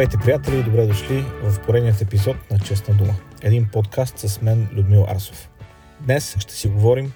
Здравейте, приятели, добре дошли в поредният епизод на Честна дума. Един подкаст с мен, Людмил Арсов. Днес ще си говорим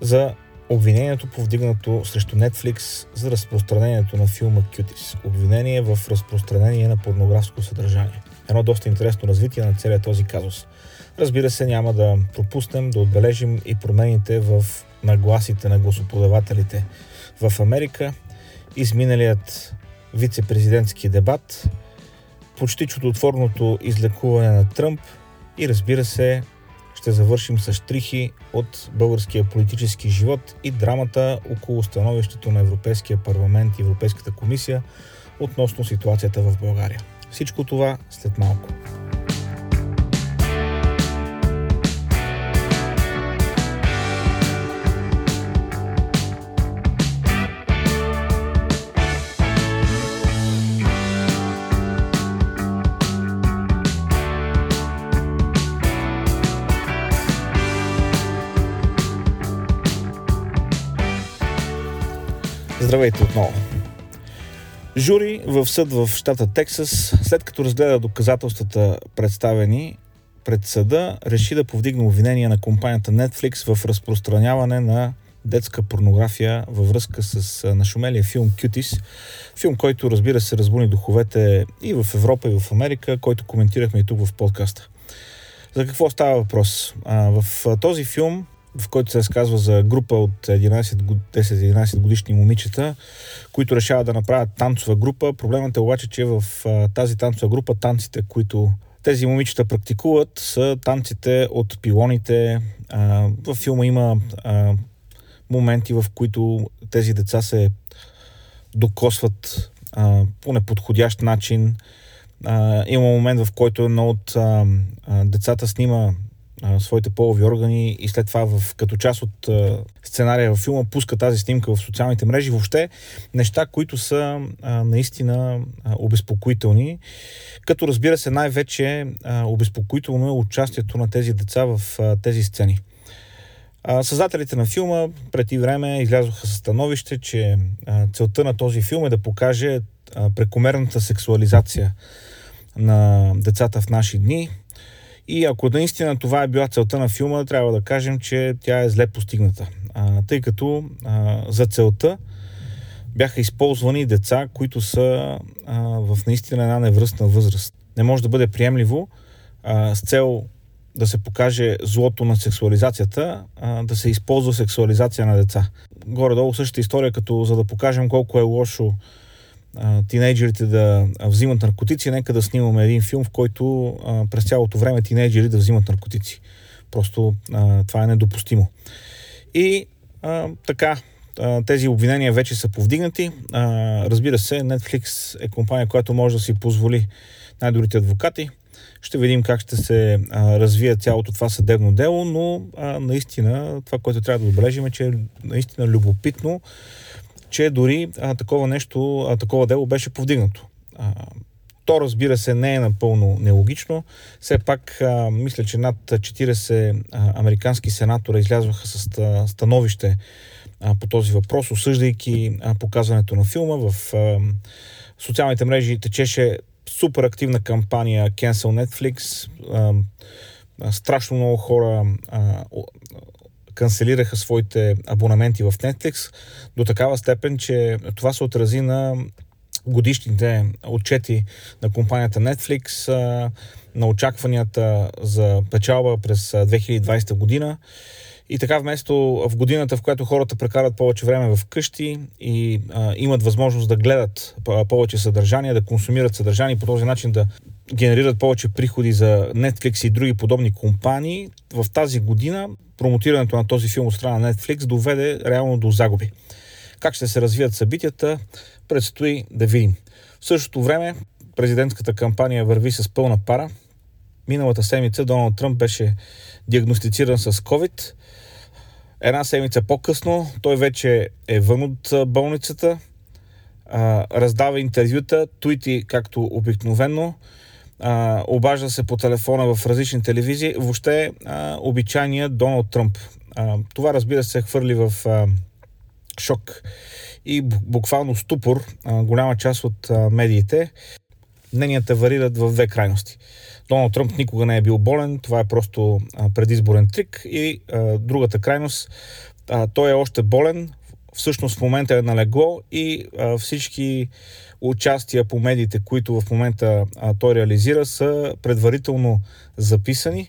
за обвинението повдигнато срещу Netflix за разпространението на филма Cuties. Обвинение в разпространение на порнографско съдържание. Едно доста интересно развитие на целият този казус. Разбира се, няма да пропуснем да отбележим и промените в нагласите на гласоподавателите в Америка, изминалият вице-президентски дебат, почти чудотворното излекуване на Тръмп и разбира се, ще завършим с штрихи от българския политически живот и драмата около становището на Европейския парламент и Европейската комисия относно ситуацията в България. Всичко това след малко. Здравейте отново. Жури в съд в щата Тексас, след като разгледа доказателствата представени пред съда, реши да повдигне обвинение на компанията Netflix в разпространяване на детска порнография във връзка с нашумелия филм Cuties. Филм, който разбира се разбуни духовете и в Европа, и в Америка, който коментирахме и тук в подкаста. За какво става въпрос? в този филм в който се разказва за група от 10-11 годишни момичета, които решават да направят танцова група. Проблемът е обаче, че в тази танцова група танците, които тези момичета практикуват, са танците от пилоните. В филма има моменти, в които тези деца се докосват по неподходящ начин. има момент, в който едно от децата снима своите полови органи и след това в, като част от а, сценария във филма пуска тази снимка в социалните мрежи. Въобще неща, които са а, наистина а, обезпокоителни. Като разбира се най-вече а, обезпокоително е участието на тези деца в а, тези сцени. Създателите на филма преди време излязоха със становище, че целта на този филм е да покаже прекомерната сексуализация на децата в наши дни, и ако наистина това е била целта на филма, трябва да кажем, че тя е зле постигната. А, тъй като а, за целта бяха използвани деца, които са а, в наистина една невръстна възраст. Не може да бъде приемливо а, с цел да се покаже злото на сексуализацията, а, да се използва сексуализация на деца. Горе-долу същата история, като за да покажем колко е лошо тинейджерите да взимат наркотици, нека да снимаме един филм, в който през цялото време тинейджери да взимат наркотици. Просто това е недопустимо. И така, тези обвинения вече са повдигнати. Разбира се, Netflix е компания, която може да си позволи най-добрите адвокати. Ще видим как ще се развие цялото това съдебно дело, но наистина това, което трябва да отбележим е, че е наистина любопитно че дори а, такова нещо, а, такова дело беше повдигнато. А, то, разбира се, не е напълно нелогично. Все пак, а, мисля, че над 40 а, американски сенатора излязваха с становище а, по този въпрос, осъждайки а, показването на филма. В а, социалните мрежи течеше супер активна кампания Cancel Netflix. А, страшно много хора а, канцелираха своите абонаменти в Netflix до такава степен, че това се отрази на годишните отчети на компанията Netflix, на очакванията за печалба през 2020 година. И така вместо в годината, в която хората прекарат повече време в къщи и а, имат възможност да гледат повече съдържание, да консумират съдържание по този начин да генерират повече приходи за Netflix и други подобни компании, в тази година промотирането на този филм от страна на Netflix доведе реално до загуби. Как ще се развият събитията, предстои да видим. В същото време президентската кампания върви с пълна пара. Миналата седмица Доналд Тръмп беше диагностициран с COVID. Една седмица по-късно той вече е вън от болницата, раздава интервюта, туити както обикновено, обажда се по телефона в различни телевизии, въобще обичайният Доналд Тръмп. Това разбира се хвърли в шок и буквално ступор голяма част от медиите. мненията варират в две крайности. Доналд Тръмп никога не е бил болен, това е просто предизборен трик и а, другата крайност, а, той е още болен, всъщност в момента е налегло и а, всички участия по медиите, които в момента а, той реализира, са предварително записани.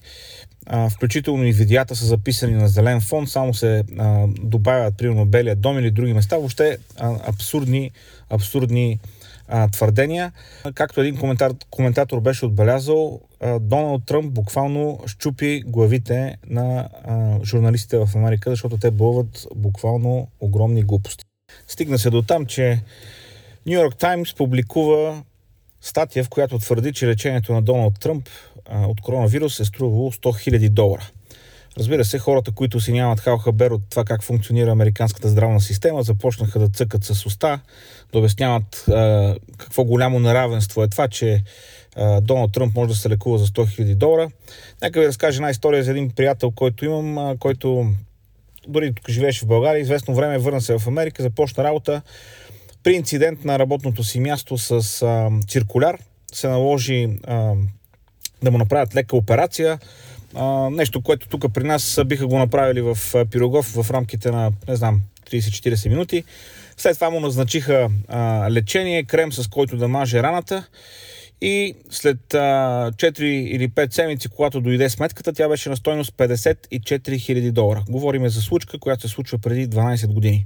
А, включително и видеята са записани на зелен фон, само се а, добавят, примерно, Белия дом или други места. Въобще а, абсурдни, абсурдни а, твърдения. Както един коментар, коментатор беше отбелязал, а, Доналд Тръмп буквално щупи главите на а, журналистите в Америка, защото те бълват буквално огромни глупости. Стигна се до там, че Нью Йорк Таймс публикува статия, в която твърди, че лечението на Доналд Тръмп а, от коронавирус е струвало 100 000 долара. Разбира се, хората, които си нямат хал хабер от това как функционира американската здравна система, започнаха да цъкат с уста, да обясняват а, какво голямо неравенство е това, че а, Доналд Тръмп може да се лекува за 100 000 долара. Нека ви разкажа една история за един приятел, който имам, а, който дори тук живееше в България, известно време върна се в Америка, започна работа. При инцидент на работното си място с а, циркуляр се наложи а, да му направят лека операция. А, нещо, което тук при нас биха го направили в Пирогов в рамките на, не знам, 30-40 минути. След това му назначиха а, лечение, крем с който да маже раната. И след а, 4 или 5 седмици, когато дойде сметката, тя беше на стойност 54 000 долара. Говориме за случка, която се случва преди 12 години.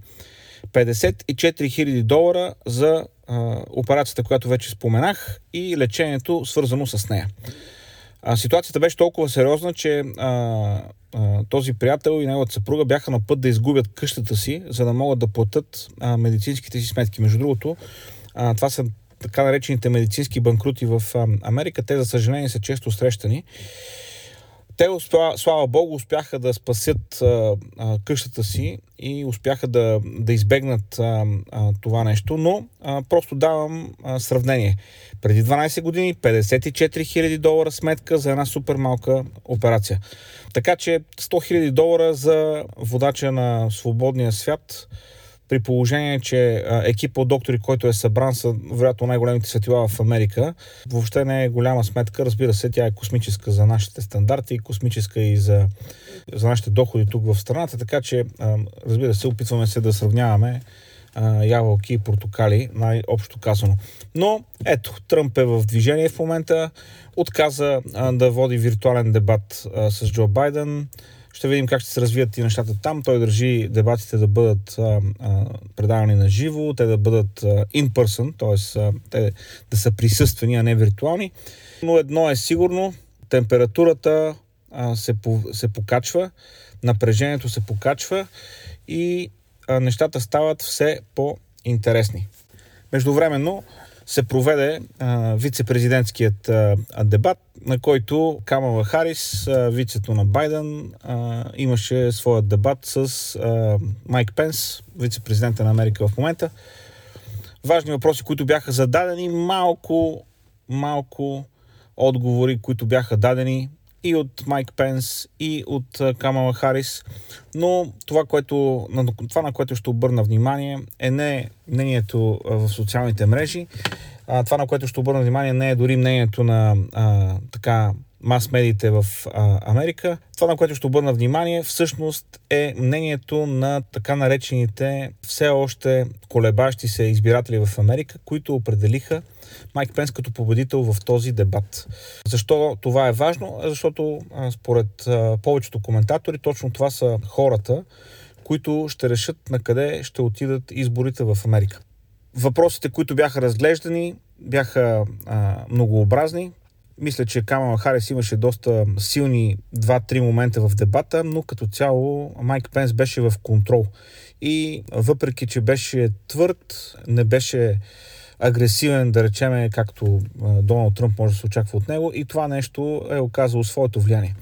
54 000 долара за а, операцията, която вече споменах и лечението свързано с нея. А, ситуацията беше толкова сериозна, че а, а, този приятел и неговата съпруга бяха на път да изгубят къщата си, за да могат да платят а, медицинските си сметки. Между другото, а, това са така наречените медицински банкрути в а, Америка. Те, за съжаление, са често срещани. Те, слава Богу, успяха да спасят а, а, къщата си и успяха да, да избегнат а, а, това нещо, но а, просто давам а, сравнение. Преди 12 години 54 000 долара сметка за една супер малка операция. Така че 100 000 долара за водача на свободния свят при положение, че екип от доктори, който е събран, са вероятно най-големите светила в Америка. Въобще не е голяма сметка. Разбира се, тя е космическа за нашите стандарти, космическа и за, за нашите доходи тук в страната. Така че, разбира се, опитваме се да сравняваме ябълки и портокали, най-общо казано. Но ето, Тръмп е в движение в момента, отказа да води виртуален дебат с Джо Байден. Ще видим как ще се развият и нещата там. Той държи дебатите да бъдат а, предавани на живо, те да бъдат а, in person, т.е. те да са присъствени, а не виртуални. Но едно е сигурно, температурата а, се, по, се покачва, напрежението се покачва и а, нещата стават все по-интересни. Междувременно се проведе вице-президентският дебат, на който Камала Харис, вицето на Байден, имаше своят дебат с Майк Пенс, вице-президента на Америка в момента. Важни въпроси, които бяха зададени, малко, малко отговори, които бяха дадени и от Майк Пенс, и от Камала Харис. Но това, което, това, на което ще обърна внимание, е не мнението в социалните мрежи. Това, на което ще обърна внимание, не е дори мнението на а, така мас-медиите в а, Америка. Това, на което ще обърна внимание, всъщност е мнението на така наречените все още колебащи се избиратели в Америка, които определиха Майк Пенс като победител в този дебат. Защо това е важно? Защото според повечето коментатори точно това са хората, които ще решат на къде ще отидат изборите в Америка. Въпросите, които бяха разглеждани, бяха а, многообразни. Мисля, че Камала Харис имаше доста силни 2-3 момента в дебата, но като цяло Майк Пенс беше в контрол. И въпреки, че беше твърд, не беше агресивен, да речеме, както Доналд Тръмп може да се очаква от него и това нещо е оказало своето влияние.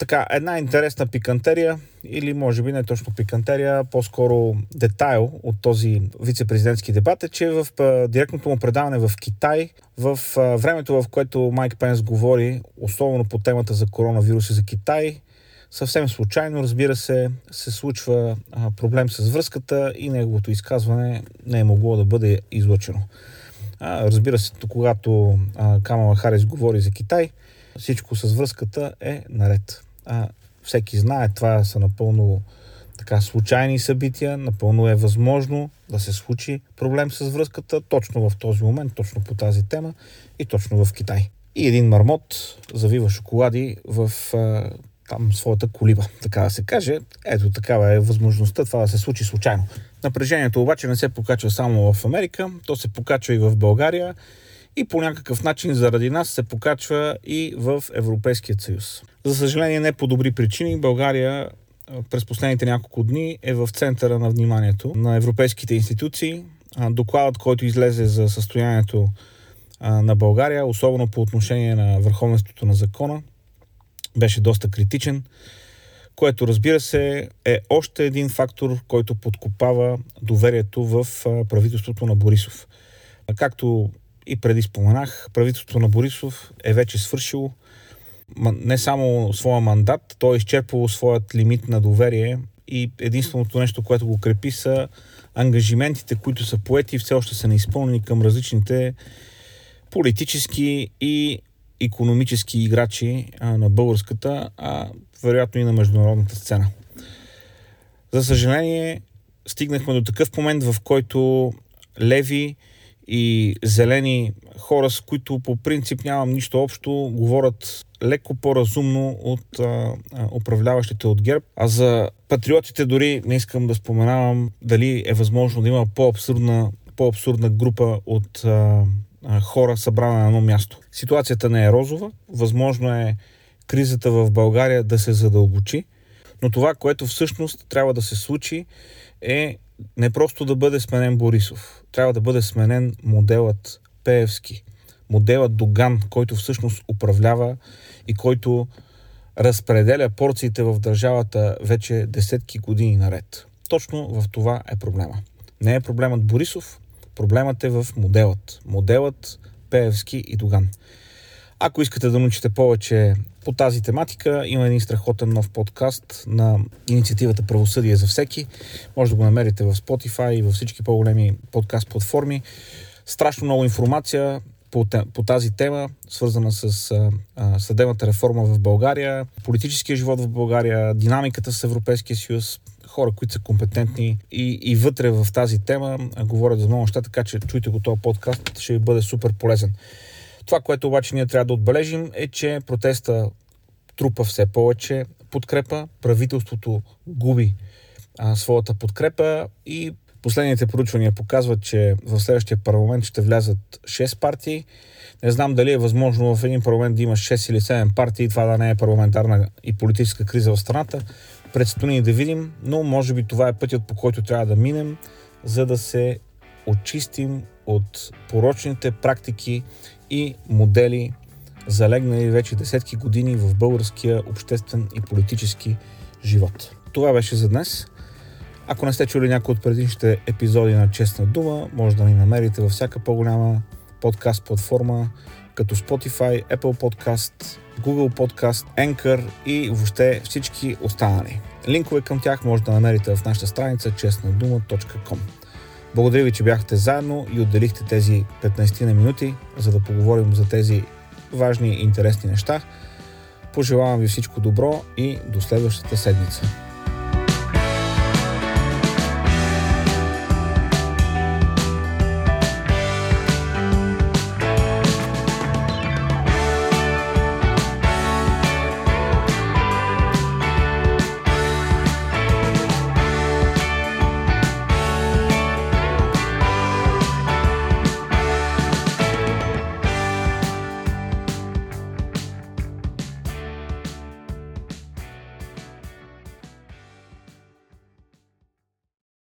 Така, една интересна пикантерия, или може би не точно пикантерия, по-скоро детайл от този вице-президентски дебат е, че в директното му предаване в Китай, в времето в което Майк Пенс говори, особено по темата за коронавирус и за Китай, съвсем случайно, разбира се, се случва проблем с връзката и неговото изказване не е могло да бъде излъчено. Разбира се, когато Камала Харис говори за Китай, всичко с връзката е наред. А, всеки знае, това са напълно така случайни събития, напълно е възможно да се случи проблем с връзката точно в този момент, точно по тази тема и точно в Китай. И един мармот завива шоколади в а, там своята колиба, така да се каже. Ето такава е възможността това да се случи случайно. Напрежението обаче не се покачва само в Америка, то се покачва и в България и по някакъв начин заради нас се покачва и в Европейския съюз. За съжаление, не по добри причини. България през последните няколко дни е в центъра на вниманието на европейските институции. Докладът, който излезе за състоянието на България, особено по отношение на върховенството на закона, беше доста критичен, което разбира се е още един фактор, който подкопава доверието в правителството на Борисов. Както и преди споменах, правителството на Борисов е вече свършило не само своя мандат, той е изчерпало своят лимит на доверие и единственото нещо, което го крепи са ангажиментите, които са поети и все още са неизпълнени към различните политически и економически играчи на българската, а вероятно и на международната сцена. За съжаление, стигнахме до такъв момент, в който леви и зелени хора, с които по принцип нямам нищо общо, говорят леко по-разумно от а, а, управляващите от ГЕРБ. А за патриотите дори не искам да споменавам дали е възможно да има по-абсурдна, по-абсурдна група от а, а, хора събрана на едно място. Ситуацията не е розова. Възможно е кризата в България да се задълбочи, но това, което всъщност трябва да се случи е не просто да бъде сменен Борисов. Трябва да бъде сменен моделът Пеевски. Моделът Доган, който всъщност управлява и който разпределя порциите в държавата вече десетки години наред. Точно в това е проблема. Не е проблемът Борисов, проблемът е в моделът. Моделът Пеевски и Доган. Ако искате да научите повече по тази тематика, има един страхотен нов подкаст на инициативата Правосъдие за всеки. Може да го намерите в Spotify и във всички по-големи подкаст платформи. Страшно много информация по, по тази тема, свързана с а, съдебната реформа в България, политическия живот в България, динамиката с Европейския съюз, хора, които са компетентни и, и вътре в тази тема говорят за много неща, така че чуйте го този подкаст, ще ви бъде супер полезен. Това, което обаче ние трябва да отбележим е, че протеста трупа все повече подкрепа, правителството губи а, своята подкрепа и последните проучвания показват, че в следващия парламент ще влязат 6 партии. Не знам дали е възможно в един парламент да има 6 или 7 партии, това да не е парламентарна и политическа криза в страната. Предстои да видим, но може би това е пътят по който трябва да минем, за да се очистим от порочните практики и модели, залегнали вече десетки години в българския обществен и политически живот. Това беше за днес. Ако не сте чули някои от предишните епизоди на Честна дума, може да ни намерите във всяка по-голяма подкаст платформа, като Spotify, Apple Podcast, Google Podcast, Anchor и въобще всички останали. Линкове към тях може да намерите в нашата страница честнадума.com. Благодаря ви, че бяхте заедно и отделихте тези 15 на минути, за да поговорим за тези важни и интересни неща. Пожелавам ви всичко добро и до следващата седмица.